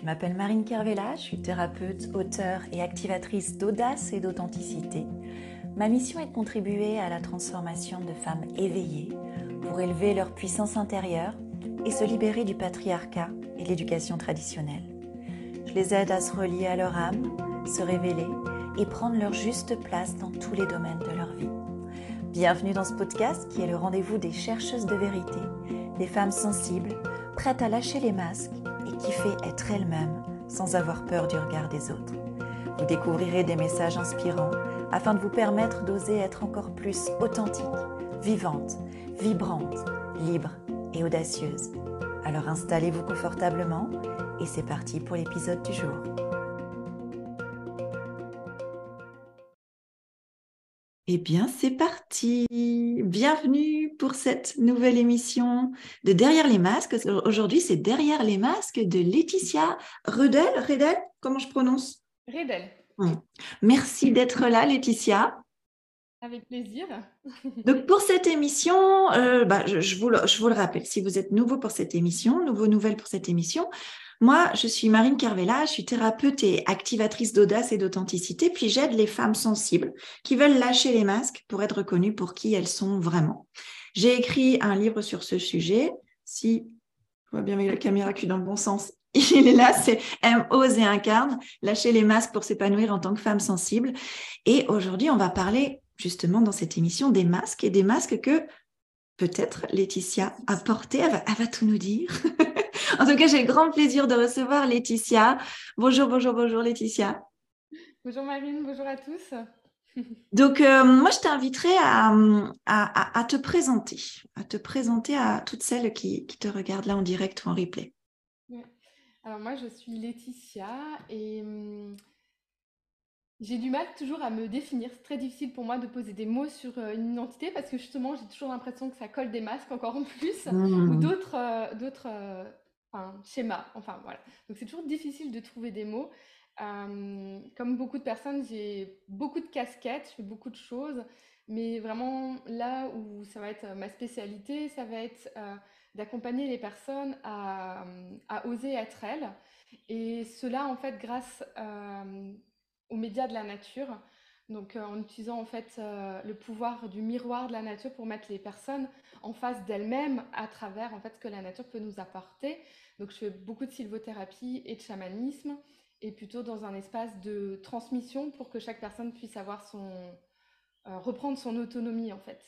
Je m'appelle Marine Kervella, je suis thérapeute, auteure et activatrice d'audace et d'authenticité. Ma mission est de contribuer à la transformation de femmes éveillées pour élever leur puissance intérieure et se libérer du patriarcat et de l'éducation traditionnelle. Je les aide à se relier à leur âme, se révéler et prendre leur juste place dans tous les domaines de leur vie. Bienvenue dans ce podcast qui est le rendez-vous des chercheuses de vérité, des femmes sensibles, prêtes à lâcher les masques et qui fait être elles-mêmes sans avoir peur du regard des autres. Vous découvrirez des messages inspirants afin de vous permettre d'oser être encore plus authentique, vivante, vibrante, libre et audacieuse. Alors installez-vous confortablement et c'est parti pour l'épisode du jour. Eh bien, c'est parti. Bienvenue pour cette nouvelle émission de Derrière les masques. Aujourd'hui, c'est Derrière les masques de Laetitia Redel. Redel, comment je prononce? Redel. Merci d'être là, Laetitia. Avec plaisir. Donc pour cette émission, euh, bah, je, vous le, je, vous le, rappelle, si vous êtes nouveau pour cette émission, nouveau nouvelle pour cette émission, moi, je suis Marine Carvella, je suis thérapeute et activatrice d'audace et d'authenticité, puis j'aide les femmes sensibles qui veulent lâcher les masques pour être reconnues pour qui elles sont vraiment. J'ai écrit un livre sur ce sujet. Si je vois bien avec la caméra qui est dans le bon sens, il est là, c'est M, ose et incarne, lâcher les masques pour s'épanouir en tant que femme sensible. Et aujourd'hui, on va parler justement dans cette émission des masques et des masques que peut-être Laetitia a portés. Elle elle va tout nous dire. En tout cas, j'ai le grand plaisir de recevoir Laetitia. Bonjour, bonjour, bonjour Laetitia. Bonjour Marine, bonjour à tous. Donc, euh, moi, je t'inviterai à, à, te présenter, à te présenter à toutes celles qui, te regardent là en direct ou en replay. Alors, moi, je suis Laetitia et hum, j'ai du mal toujours à me définir. C'est très difficile pour moi de poser des mots sur euh, une identité parce que justement, j'ai toujours l'impression que ça colle des masques encore en plus ou mmh. d'autres euh, enfin, schéma, enfin voilà. Donc c'est toujours difficile de trouver des mots. Euh, comme beaucoup de personnes, j'ai beaucoup de casquettes, je fais beaucoup de choses, mais vraiment là où ça va être ma spécialité, ça va être euh, d'accompagner les personnes à, à, oser être elles. Et cela, en fait, grâce euh, aux médias de la nature. Donc en utilisant en fait le pouvoir du miroir de la nature pour mettre les personnes en face d'elles-mêmes à travers en fait ce que la nature peut nous apporter. Donc je fais beaucoup de sylvothérapie et de chamanisme et plutôt dans un espace de transmission pour que chaque personne puisse avoir son euh, reprendre son autonomie en fait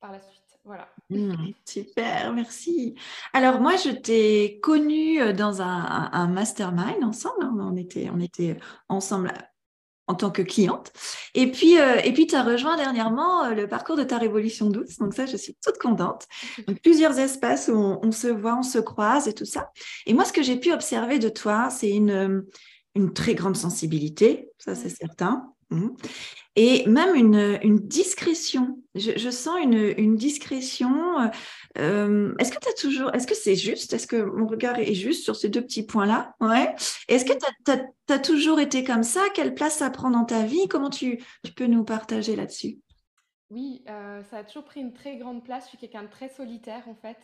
par la suite. Voilà. Mmh, super, merci. Alors moi, je t'ai connue euh, dans un, un, mastermind ensemble. Hein. On était, on était ensemble en tant que cliente. Et puis, euh, et puis tu as rejoint dernièrement euh, le parcours de ta révolution douce. Donc ça, je suis toute contente. Donc, plusieurs espaces où on, se voit, on se croise et tout ça. Et moi, ce que j'ai pu observer de toi, c'est une, une très grande sensibilité, ça c'est certain. Mmh. Et même une, discrétion. Je, sens une, discrétion. Euh, euh, est-ce que tu toujours, est-ce que c'est juste? Est-ce que mon regard est juste sur ces deux petits points-là? Ouais. Est-ce que tu as, toujours été comme ça? Quelle place ça prend dans ta vie? Comment tu, peux nous partager là-dessus? Oui, euh, ça a toujours pris une très grande place. Je suis quelqu'un de très solitaire en fait,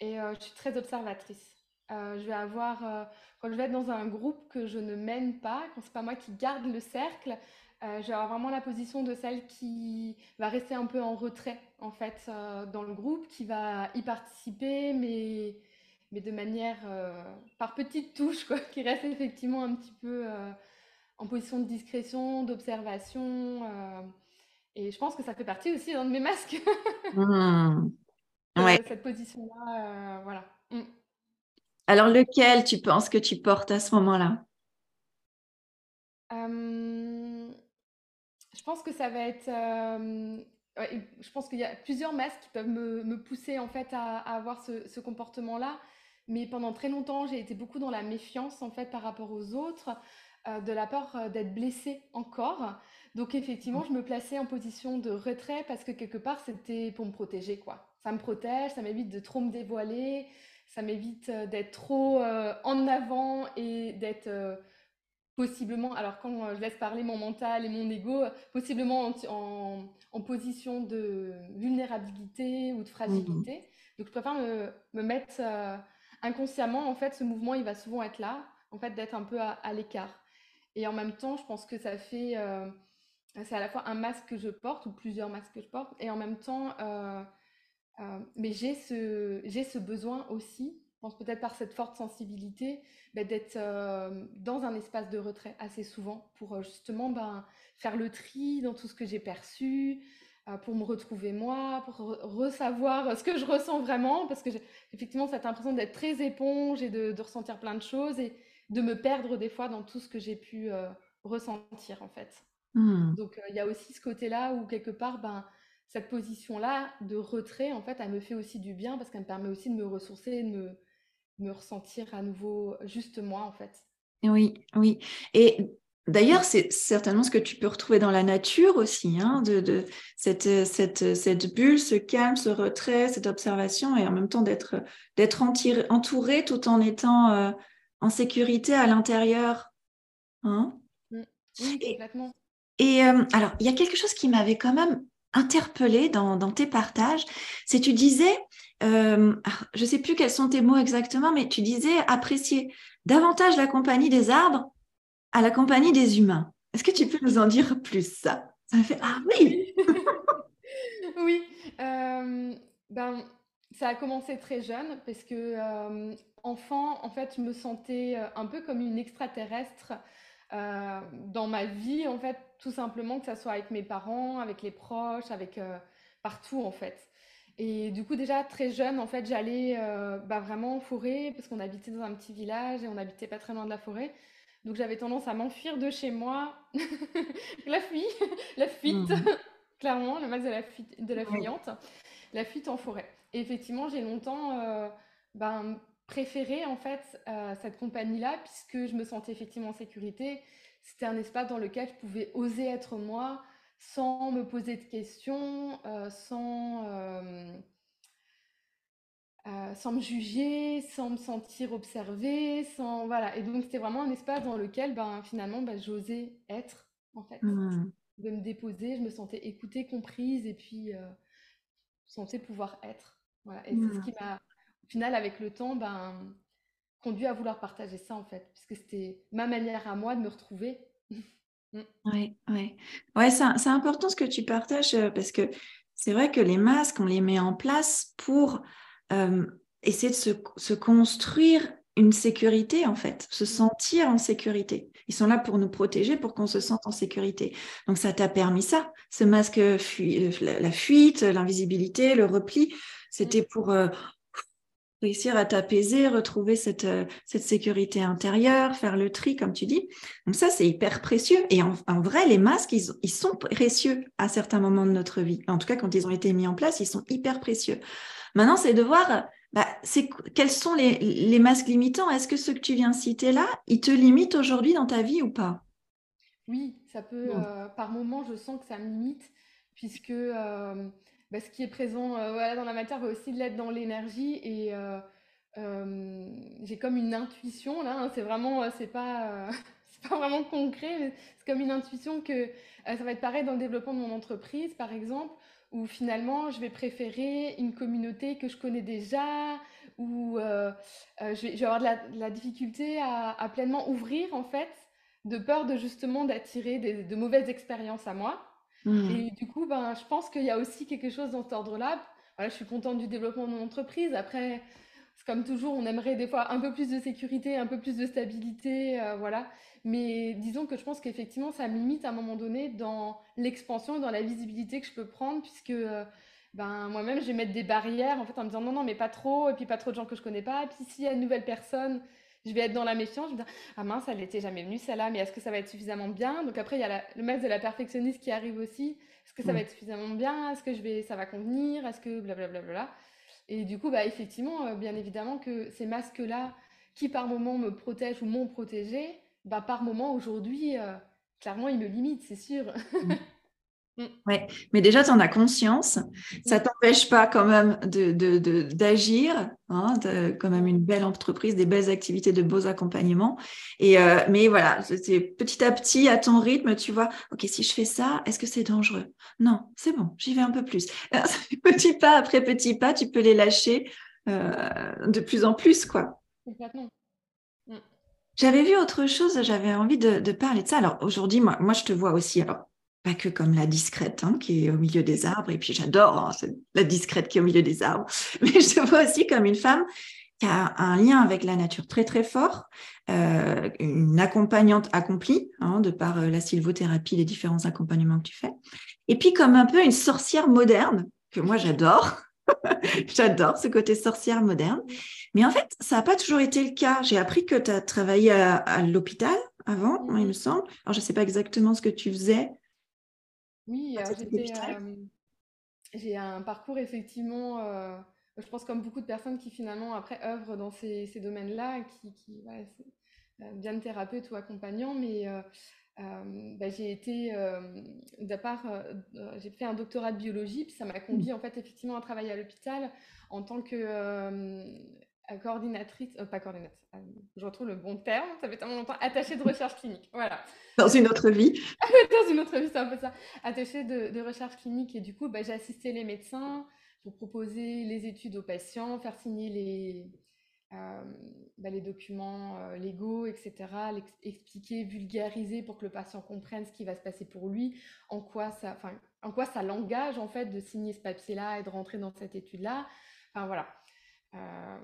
et euh, je suis très observatrice. je vais avoir, quand je vais être dans un groupe que je ne mène pas, quand c'est pas moi qui garde le cercle, euh, j'ai vraiment la position de celle qui va rester un peu en retrait, en fait, euh, dans le groupe, qui va y participer, mais, mais de manière euh, par petites touches, quoi, qui reste effectivement un petit peu en position de discrétion, d'observation. et je pense que ça fait partie aussi d'un de mes masques. Mmh. Ouais. Cette position-là, voilà. Mmh. Alors, lequel tu penses que tu portes à ce moment-là? Je pense que ça va être. Euh, je pense qu'il y a plusieurs masques qui peuvent me, pousser en fait à, avoir ce, comportement-là. Mais pendant très longtemps, j'ai été beaucoup dans la méfiance en fait par rapport aux autres, euh, de la peur euh, d'être blessée encore. Donc effectivement, je me plaçais en position de retrait parce que quelque part, c'était pour me protéger quoi. Ça me protège, ça m'évite de trop me dévoiler, ça m'évite d'être trop en avant et d'être possiblement, alors quand euh, je laisse parler mon mental et mon ego, possiblement en, en, position de vulnérabilité ou de fragilité. Mmh Donc je préfère me, me mettre euh, inconsciemment, en fait, ce mouvement, il va souvent être là. en fait, d'être un peu à, l'écart. Et en même temps, je pense que ça fait, c'est à la fois un masque que je porte ou plusieurs masques que je porte, et en même temps, mais j'ai ce, j'ai ce besoin aussi pense peut-être par cette forte sensibilité, bah, d'être euh, dans un espace de retrait assez souvent pour euh, justement ben, faire le tri dans tout ce que j'ai perçu, euh, pour me retrouver moi, pour ressavoir ce que je ressens vraiment, parce que j'ai effectivement cette impression d'être très éponge et de, ressentir plein de choses et de me perdre des fois dans tout ce que j'ai pu ressentir en fait. Mmh. Donc il y a aussi ce côté-là où quelque part, ben, cette position-là de retrait, en fait, elle me fait aussi du bien parce qu'elle me permet aussi de me ressourcer, de me, me ressentir à nouveau juste moi, en fait. Oui, oui. Et d'ailleurs, c'est certainement ce que tu peux retrouver dans la nature aussi, hein, de, cette, cette, cette, bulle, ce calme, ce retrait, cette observation, et en même temps d'être entouré tout en étant euh, en sécurité à l'intérieur. Hein. Mmh. Oui, complètement. Et, euh, alors, il y a quelque chose qui m'avait quand même interpellé dans, tes partages, c'est tu disais, euh, je ne sais plus quels sont tes mots exactement, mais tu disais apprécier davantage la compagnie des arbres à la compagnie des humains. Est-ce que tu peux nous en dire plus? Ça Ça fait ah oui. oui. Euh, ben ça a commencé très jeune parce que euh, enfant, en fait, je me sentais un peu comme une extraterrestre dans ma vie, en fait, tout simplement que ça soit avec mes parents, avec les proches, avec partout, en fait. Et du coup, déjà très jeune, en fait, j'allais euh, bah, vraiment en forêt parce qu'on habitait dans un petit village et on habitait pas très loin de la forêt. Donc j'avais tendance à m'enfuir de chez moi. la fuite, la fuite, mmh. clairement, le mal de la, fuite, de la fuyante, la fuite en forêt. Et effectivement, j'ai longtemps euh, ben, préféré en fait euh, cette compagnie-là puisque je me sentais effectivement en sécurité. C'était un espace dans lequel je pouvais oser être moi, sans me poser de questions, euh, sans, euh, sans me juger, sans me sentir observée, sans voilà. Et donc c'était vraiment un espace dans lequel, ben, finalement, ben, j'osais être en fait, mmh. de me déposer. Je me sentais écoutée, comprise, et puis je sentais pouvoir être. Voilà. Et c'est ce qui mmh. m'a, au final, avec le temps, ben, conduit à vouloir partager ça en fait, puisque c'était ma manière à moi de me retrouver. Oui, mmh. ouais. Ouais, c'est important ce que tu partages euh, parce que c'est vrai que les masques, on les met en place pour essayer de se, construire une sécurité en fait, se mmh. sentir en sécurité. Ils sont là pour nous protéger, pour qu'on se sente en sécurité. Donc ça t'a permis ça, ce masque, euh, la fuite, l'invisibilité, le repli, c'était mmh. pour euh, réussir à t'apaiser, retrouver cette, euh, cette sécurité intérieure, faire le tri, comme tu dis. Donc ça, c'est hyper précieux. Et en, vrai, les masques, ils, ils, sont précieux à certains moments de notre vie. En tout cas, quand ils ont été mis en place, ils sont hyper précieux. Maintenant, c'est de voir bah, quels sont les, les masques limitants? Est-ce que ceux que tu viens de citer là, ils te limitent aujourd'hui dans ta vie ou pas? Oui, ça peut. Euh, par moment, je sens que ça me limite, puisque... Euh, bah, ce qui est présent euh, voilà, dans la matière va aussi l'être dans l'énergie. Et euh, euh, j'ai comme une intuition, là, hein, c'est vraiment, c'est pas, c'est pas vraiment concret, mais c'est comme une intuition que ça va être pareil dans le développement de mon entreprise, par exemple, où finalement je vais préférer une communauté que je connais déjà, où je vais, avoir de la, difficulté à, pleinement ouvrir, en fait, de peur de justement d'attirer de mauvaises expériences à moi. Mmh. Et du coup, ben, je pense qu'il y a aussi quelque chose dans cet ordre-là. Voilà, je suis contente du développement de mon entreprise. Après, c'est comme toujours, on aimerait des fois un peu plus de sécurité, un peu plus de stabilité, euh, voilà. Mais disons que je pense qu'effectivement, ça me limite à un moment donné dans l'expansion dans la visibilité que je peux prendre, puisque euh, ben, moi-même, je vais mettre des barrières en fait en me disant non, non, mais pas trop, et puis pas trop de gens que je connais pas. Et puis s'il y a une nouvelle personne, je vais être dans la méfiance, je vais me dire, ah mince, elle n'était jamais venue celle-là, mais est-ce que ça va être suffisamment bien? Donc après, il y a le masque de la perfectionniste qui arrive aussi. Est-ce que ça va être suffisamment bien? Est-ce que je vais, ça va convenir? Est-ce que blablabla Et du coup, bah, effectivement, euh, bien évidemment que ces masques-là, qui par moment me protègent ou m'ont protégé, bah, par moment aujourd'hui, euh, clairement, ils me limitent, c'est sûr. Mmh. Mm. Ouais, mais déjà, tu en as conscience. Ça ne t'empêche pas quand même d'agir, de, de, hein, quand même une belle entreprise, des belles activités, de beaux accompagnements. Et, euh, mais voilà, c'est petit à petit, à ton rythme, tu vois, OK, si je fais ça, est-ce que c'est dangereux? Non, c'est bon, j'y vais un peu plus. petit pas après petit pas, tu peux les lâcher euh, de plus en plus, quoi. Mm. J'avais vu autre chose, j'avais envie de, parler de ça. Alors aujourd'hui, moi, moi, je te vois aussi, alors pas que comme la discrète hein, qui est au milieu des arbres, et puis j'adore hein, la discrète qui est au milieu des arbres, mais je te vois aussi comme une femme qui a un lien avec la nature très très fort, euh, une accompagnante accomplie, hein, de par euh, la sylvothérapie, les différents accompagnements que tu fais, et puis comme un peu une sorcière moderne, que moi j'adore, j'adore ce côté sorcière moderne, mais en fait, ça n'a pas toujours été le cas. J'ai appris que tu as travaillé à, l'hôpital avant, il me semble. Alors je ne sais pas exactement ce que tu faisais. Oui, j'ai un parcours effectivement je pense comme beaucoup de personnes qui finalement après œuvrent dans ces, ces domaines-là, qui, qui euh, bien de thérapeute ou accompagnant, mais euh, euh, bah, j'ai été, part, j'ai fait un doctorat de biologie, puis ça m'a conduit en fait effectivement à travailler à l'hôpital en tant que coordinatrice, pas coordinatrice, je retrouve le bon terme, ça fait tellement longtemps, attachée de recherche clinique, voilà. Dans une autre vie. Dans une autre vie, c'est un peu ça. Attachée de, de recherche clinique et du coup, bah, j'ai assisté les médecins, pour proposer les études aux patients, faire signer les, euh, bah, les documents euh, légaux, etc., expliquer, vulgariser pour que le patient comprenne ce qui va se passer pour lui, en quoi ça, en quoi ça l'engage en fait de signer ce papier-là et de rentrer dans cette étude-là. Enfin voilà. Euh,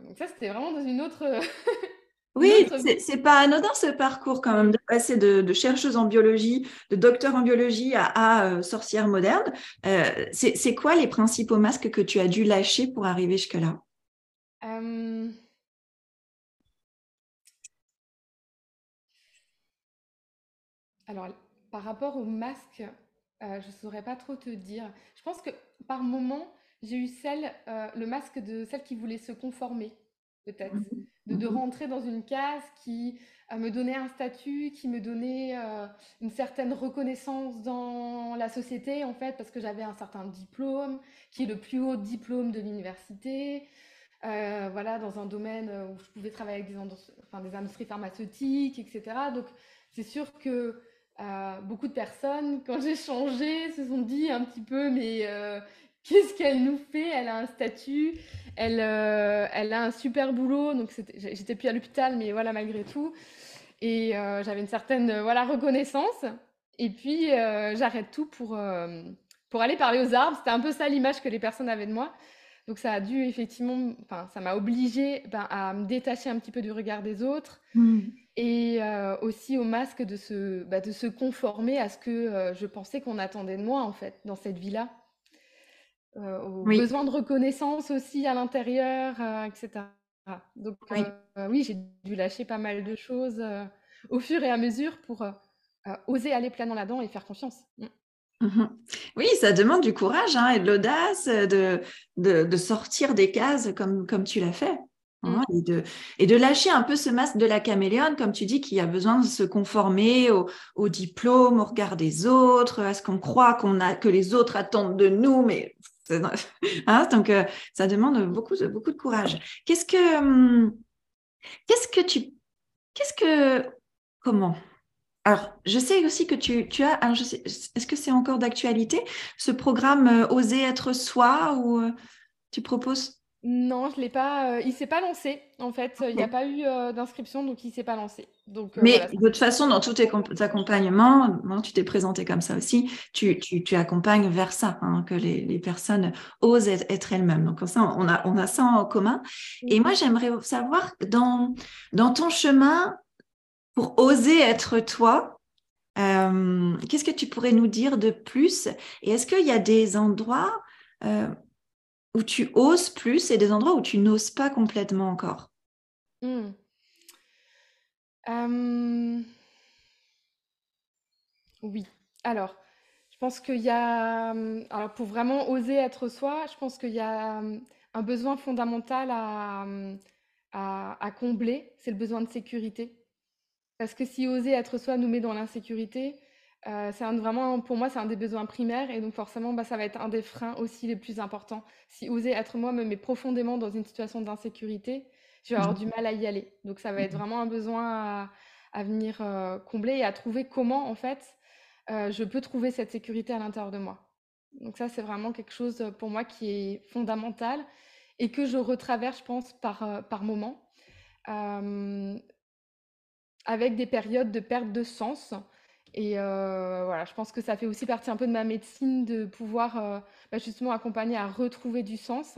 donc ça, c'était vraiment dans une autre, Oui, c'est pas anodin ce parcours quand même de passer de, chercheuse en biologie, de docteur en biologie à, euh, sorcière moderne. Euh, c'est quoi les principaux masques que tu as dû lâcher pour arriver jusque-là? Alors, par rapport aux masques, euh, je ne saurais pas trop te dire. Je pense que par moment, j'ai eu celle, le masque de celle qui voulait se conformer peut-être, mmh de, mmh rentrer dans une case qui euh, me donnait un statut, qui me donnait euh, une certaine reconnaissance dans la société, en fait, parce que j'avais un certain diplôme, qui est le plus haut diplôme de l'université, euh, voilà, dans un domaine où je pouvais travailler avec des, enfin, des industries pharmaceutiques, etc. Donc, c'est sûr que beaucoup de personnes, quand j'ai changé, se sont dit un petit peu, mais qu'est-ce qu'elle nous fait? Elle a un statut, elle, euh, elle a un super boulot, donc j'étais plus à l'hôpital, mais voilà, malgré tout. Et euh, j'avais une certaine euh, voilà, reconnaissance. Et puis, j'arrête tout pour, pour aller parler aux arbres. C'était un peu ça l'image que les personnes avaient de moi. Donc, ça a dû effectivement, enfin, ça m'a obligée ben, à me détacher un petit peu du regard des autres. Mmh. Et aussi au masque de se, bah, de se conformer à ce que je pensais qu'on attendait de moi, en fait, dans cette vie-là. Euh, aux besoins de reconnaissance aussi à l'intérieur, euh, etc. Donc oui, euh, oui j'ai dû lâcher pas mal de choses au fur et à mesure pour oser aller pleinement là-dedans et faire confiance. Mm. Mmh oui, ça demande du courage hein, et de l'audace de, de, sortir des cases comme, comme tu l'as fait. Hein, mmh. et, de, et, de, lâcher un peu ce masque de la caméléone, comme tu dis, qui a besoin de se conformer au, au diplôme, au regard des autres, à ce qu'on croit qu'on a, que les autres attendent de nous, mais Hein, donc, euh, ça demande beaucoup, de courage. Qu'est-ce que, hum, qu'est-ce que tu, qu'est-ce que, comment? Alors, je sais aussi que tu, tu as, est-ce que c'est encore d'actualité ce programme euh, Oser être soi ou euh, tu proposes non, je l'ai pas. il s'est pas lancé en fait. Il n'y a pas eu d'inscription, donc il s'est pas lancé. Donc, Mais de toute façon, dans tous tes accompagnements, tu t'es présenté comme ça aussi. Tu, tu, tu accompagnes vers ça, hein, que les, les, personnes osent être, elles-mêmes. Donc ça, on a, on a ça en commun. Et moi, j'aimerais savoir dans dans ton chemin pour oser être toi. Qu'est-ce que tu pourrais nous dire de plus? Et est-ce qu'il y a des endroits où tu oses plus et des endroits où tu n'oses pas complètement encore mmh. Oui. Alors, je pense qu'il y a, alors pour vraiment oser être soi, je pense qu'il y a un besoin fondamental à, à combler, c'est le besoin de sécurité. Parce que si oser être soi nous met dans l'insécurité, euh, c'est vraiment, pour moi, c'est un des besoins primaires et donc forcément, bah, ça va être un des freins aussi les plus importants. Si oser être moi me met profondément dans une situation d'insécurité, je vais avoir du mal à y aller. Donc ça va être vraiment un besoin à, venir euh, combler et à trouver comment, en fait, euh, je peux trouver cette sécurité à l'intérieur de moi. Donc ça, c'est vraiment quelque chose pour moi qui est fondamental et que je retraverse, je pense, par, par moment. avec des périodes de perte de sens. Et voilà, je pense que ça fait aussi partie un peu de ma médecine de pouvoir bah, justement accompagner à retrouver du sens.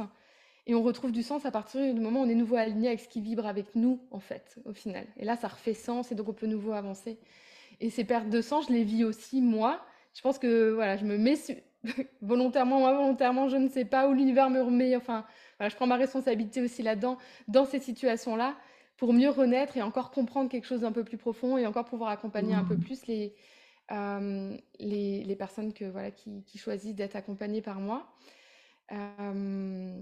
Et on retrouve du sens à partir du moment où on est nouveau aligné avec ce qui vibre avec nous, en fait, au final. Et là, ça refait sens et donc on peut nouveau avancer. Et ces pertes de sens, je les vis aussi moi. Je pense que voilà, je me mets volontairement ou involontairement, je ne sais pas, où l'univers me remet. Enfin, je prends ma responsabilité aussi là-dedans, dans ces situations-là, pour mieux renaître et encore comprendre quelque chose d'un peu plus profond et encore pouvoir accompagner un peu mmh. plus les, euh, les, les, personnes que, voilà, qui, qui choisissent d'être accompagnées par moi. Euh,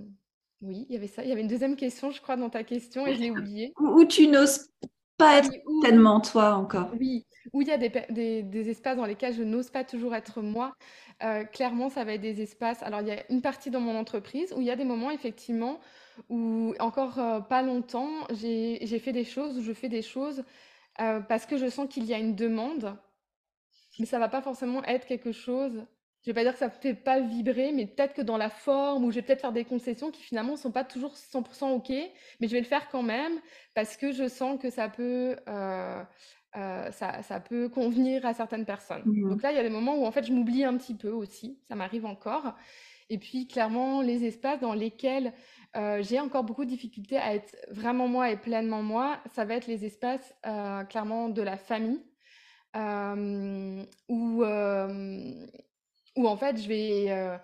oui, il y avait ça. Il y avait une deuxième question, je crois, dans ta question et je l'ai oubliée. Où tu n'oses pas être pleinement toi encore. Oui, où il y a des, des, des espaces dans lesquels je n'ose pas toujours être moi. Euh, clairement, ça va être des espaces. Alors, il y a une partie dans mon entreprise où il y a des moments, effectivement, où encore euh, pas longtemps, j'ai fait des choses, où je fais des choses euh, parce que je sens qu'il y a une demande, mais ça va pas forcément être quelque chose je vais pas dire que ça ne fait pas vibrer, mais peut-être que dans la forme, ou je vais peut-être faire des concessions qui finalement ne sont pas toujours 100% OK, mais je vais le faire quand même parce que je sens que ça peut, euh, euh, ça, ça, peut convenir à certaines personnes. Mmh Donc là, il y a des moments où en fait je m'oublie un petit peu aussi, ça m'arrive encore. Et puis clairement, les espaces dans lesquels euh, j'ai encore beaucoup de difficultés à être vraiment moi et pleinement moi, ça va être les espaces clairement de la famille. où où en fait je vais, euh,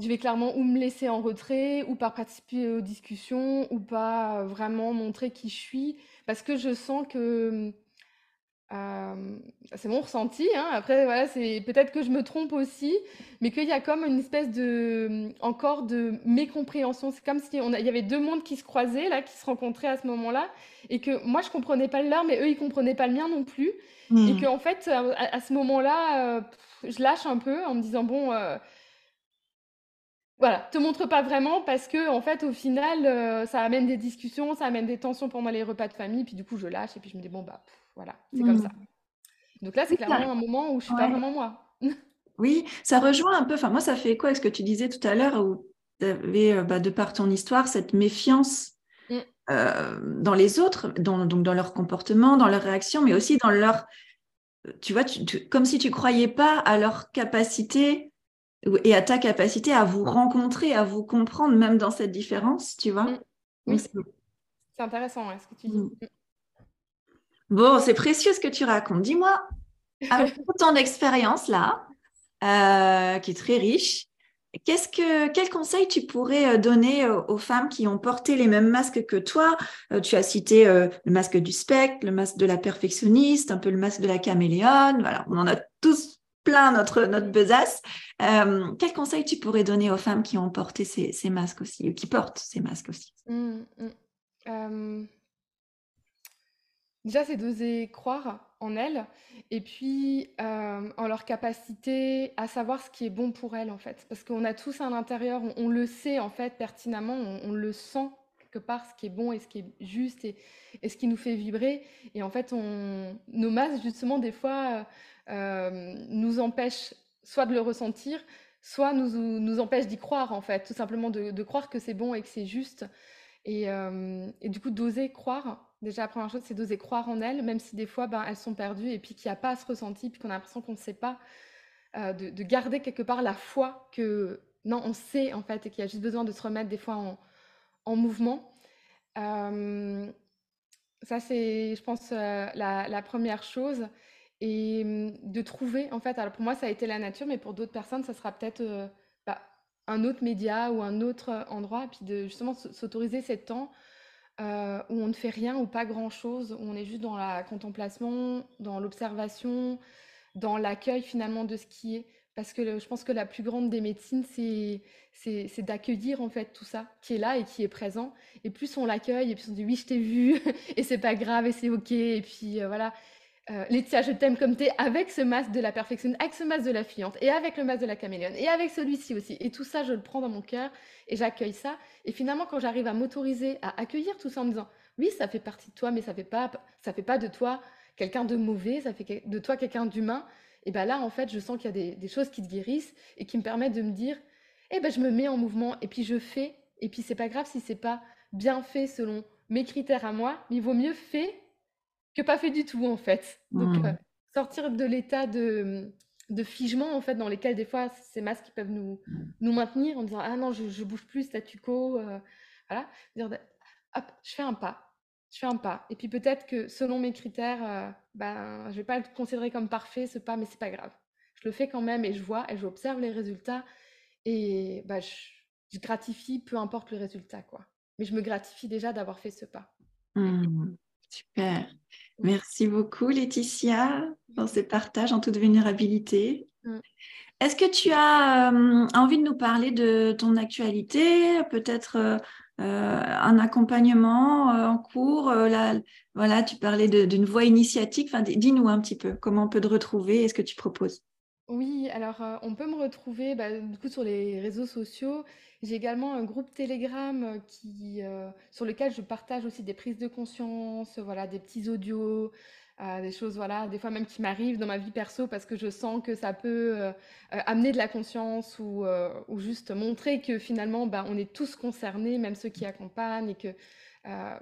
je vais clairement ou me laisser en retrait, ou pas participer aux discussions, ou pas vraiment montrer qui je suis, parce que je sens que euh, c'est mon ressenti. Hein. Après, voilà, c'est peut-être que je me trompe aussi, mais qu'il y a comme une espèce de encore de mécompréhension. C'est comme si on il y avait deux mondes qui se croisaient là, qui se rencontraient à ce moment-là, et que moi je comprenais pas le leur, mais eux ils comprenaient pas le mien non plus, et mmh. que en fait à, ce moment-là, euh, je lâche un peu en me disant bon. Euh, voilà, te montre pas vraiment parce que en fait au final ça amène des discussions, ça amène des tensions pendant les repas de famille, puis du coup je lâche et puis je me dis bon bah voilà, c'est comme ça. Donc là, c'est clairement un moment où je suis pas vraiment moi. oui, ça rejoint un peu. Enfin, moi, ça fait quoi avec ce que tu disais tout à l'heure où tu avais, euh, bah, de par ton histoire, cette méfiance mmh. euh, dans les autres, dans, donc dans leur comportement, dans leur réaction, mais aussi dans leur. Tu vois, comme si tu croyais pas à leur capacité et à ta capacité à vous rencontrer, à vous comprendre, même dans cette différence, tu vois? Mmh. Oui, c'est intéressant ce que tu dis. Bon, c'est précieux ce que tu racontes. Dis-moi, avec ton expérience là, euh, qui est très riche, qu'est-ce que, quel conseil tu pourrais euh, donner aux femmes qui ont porté les mêmes masques que toi? Euh, Tu as cité le masque du spectre, le masque de la perfectionniste, un peu le masque de la caméléone. Voilà, on en a tous plein notre, notre besace. quel conseil tu pourrais donner aux femmes qui ont porté ces, masques aussi, ou qui portent ces masques aussi? Mmh, mmh. Déjà, c'est d'oser croire en elles et puis euh, en leur capacité à savoir ce qui est bon pour elles, en fait. Parce qu'on a tous à l'intérieur, on, le sait, en fait, pertinemment, on, le sent quelque part, ce qui est bon et ce qui est juste et, ce qui nous fait vibrer. Et en fait, on, nos masses, justement, des fois, euh, nous empêchent soit de le ressentir, soit nous, nous empêchent d'y croire, en fait. Tout simplement de, croire que c'est bon et que c'est juste. Et, euh, et, du coup, d'oser croire Déjà, la première chose, c'est d'oser croire en elles, même si des fois, ben, elles sont perdues et puis qu'il n'y a pas à se ressentir, puis qu'on a l'impression qu'on ne sait pas, euh, de, garder quelque part la foi que, non, on sait en fait, et qu'il y a juste besoin de se remettre des fois en, mouvement. Euh, ça, c'est, je pense, euh, la, première chose. Et hum, de trouver, en fait, alors pour moi, ça a été la nature, mais pour d'autres personnes, ça sera peut-être bah, un autre média ou un autre endroit, puis de justement s'autoriser ces temps euh, où on ne fait rien ou pas grand-chose, où on est juste dans la contemplation, dans l'observation, dans l'accueil finalement de ce qui est. Parce que je pense que la plus grande des médecines, c'est d'accueillir en fait tout ça qui est là et qui est présent. Et plus on l'accueille, et plus on dit oui, je t'ai vu, et c'est pas grave, et c'est ok, et puis euh, voilà. Euh, Laetitia, je t'aime comme t'es, avec ce masque de la perfection, avec ce masque de la fiante, et avec le masque de la caméléone, et avec celui-ci aussi. Et tout ça, je le prends dans mon cœur, et j'accueille ça. Et finalement, quand j'arrive à m'autoriser à accueillir tout ça en me disant, oui, ça fait partie de toi, mais ça fait pas, ça fait pas de toi quelqu'un de mauvais, ça fait de toi quelqu'un d'humain. Et ben là, en fait, je sens qu'il y a des, choses qui te guérissent et qui me permettent de me dire, eh ben, je me mets en mouvement, et puis je fais. Et puis c'est pas grave si c'est pas bien fait selon mes critères à moi, mais il vaut mieux fait que pas fait du tout en fait. Donc Mmh. sortir de l'état de, de figement en fait dans lesquels des fois ces masques peuvent nous, nous maintenir en disant ah non je, je bouge plus statu quo voilà dire hop je fais un pas. Je fais un pas et puis peut-être que selon mes critères ben je vais pas le considérer comme parfait ce pas mais c'est pas grave. Je le fais quand même et je vois et j'observe les résultats et bah, je, je, gratifie peu importe le résultat quoi. Mais je me gratifie déjà d'avoir fait ce pas. Mmh. super merci beaucoup Laetitia pour ces partages en toute vulnérabilité mmh. Est-ce que tu as euh, envie de nous parler de ton actualité, peut-être euh, euh, un accompagnement euh, en cours là, Voilà, tu parlais d'une voie initiatique. Enfin, dis-nous un petit peu comment on peut te retrouver et ce que tu proposes. Oui, alors on peut me retrouver bah, du coup sur les réseaux sociaux. J'ai également un groupe Telegram qui, euh, sur lequel je partage aussi des prises de conscience, voilà, des petits audios, euh, des choses, voilà, des fois même qui m'arrivent dans ma vie perso parce que je sens que ça peut euh, euh, amener de la conscience ou, euh, ou juste montrer que finalement, bah, on est tous concernés, même ceux qui accompagnent, et que euh,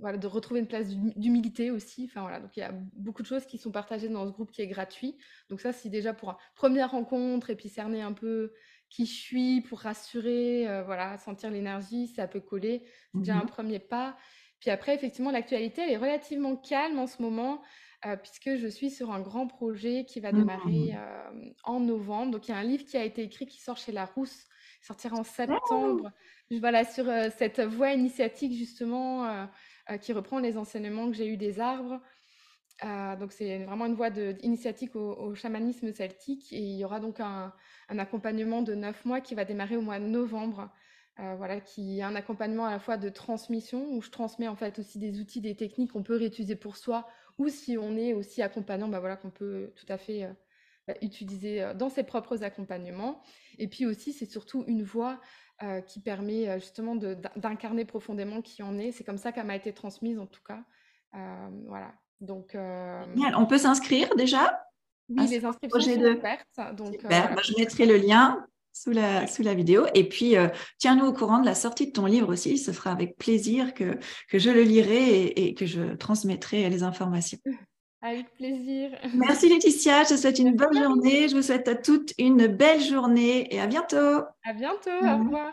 voilà, de retrouver une place d'humilité aussi. Enfin voilà, donc il y a beaucoup de choses qui sont partagées dans ce groupe qui est gratuit. Donc ça, c'est déjà pour une première rencontre et puis cerner un peu qui je suis pour rassurer, euh, voilà, sentir l'énergie, ça peut coller. C'est déjà un Mhm. premier pas. Puis après, effectivement, l'actualité, elle est relativement calme en ce moment, euh, puisque je suis sur un grand projet qui va démarrer Mhm. euh, en novembre. Donc, il y a un livre qui a été écrit qui sort chez Larousse, sortira en Oh, septembre. Voilà, sur cette voie initiatique, justement, qui reprend les enseignements que j'ai eus des arbres. Euh, donc, c'est vraiment une voie de- initiatique au, chamanisme celtique. Et il y aura donc un, accompagnement de neuf mois qui va démarrer au mois de novembre. Euh, voilà, qui est un accompagnement à la fois de transmission, où je transmets en fait aussi des outils, des techniques qu'on peut réutiliser pour soi, ou si on est aussi accompagnant, bah voilà, qu'on peut tout à fait euh, bah, utiliser dans ses propres accompagnements. Et puis aussi, c'est surtout une voix euh, qui permet justement d'incarner profondément qui on est. C'est comme ça qu'elle m'a été transmise en tout cas. Voilà. Donc, euh. On peut s'inscrire déjà oui, les inscriptions sont de... ouvertes. Donc, euh, Super. Bah, je mettrai le lien sous la, sous la vidéo. Et puis, euh, tiens-nous au courant de la sortie de ton livre aussi. Ce sera avec plaisir que, que je le lirai et, et que je transmettrai les informations. Avec plaisir. Merci Laetitia, je te souhaite une bonne journée. Je vous souhaite à toutes une belle journée et à bientôt. À bientôt. Au Mhm. revoir.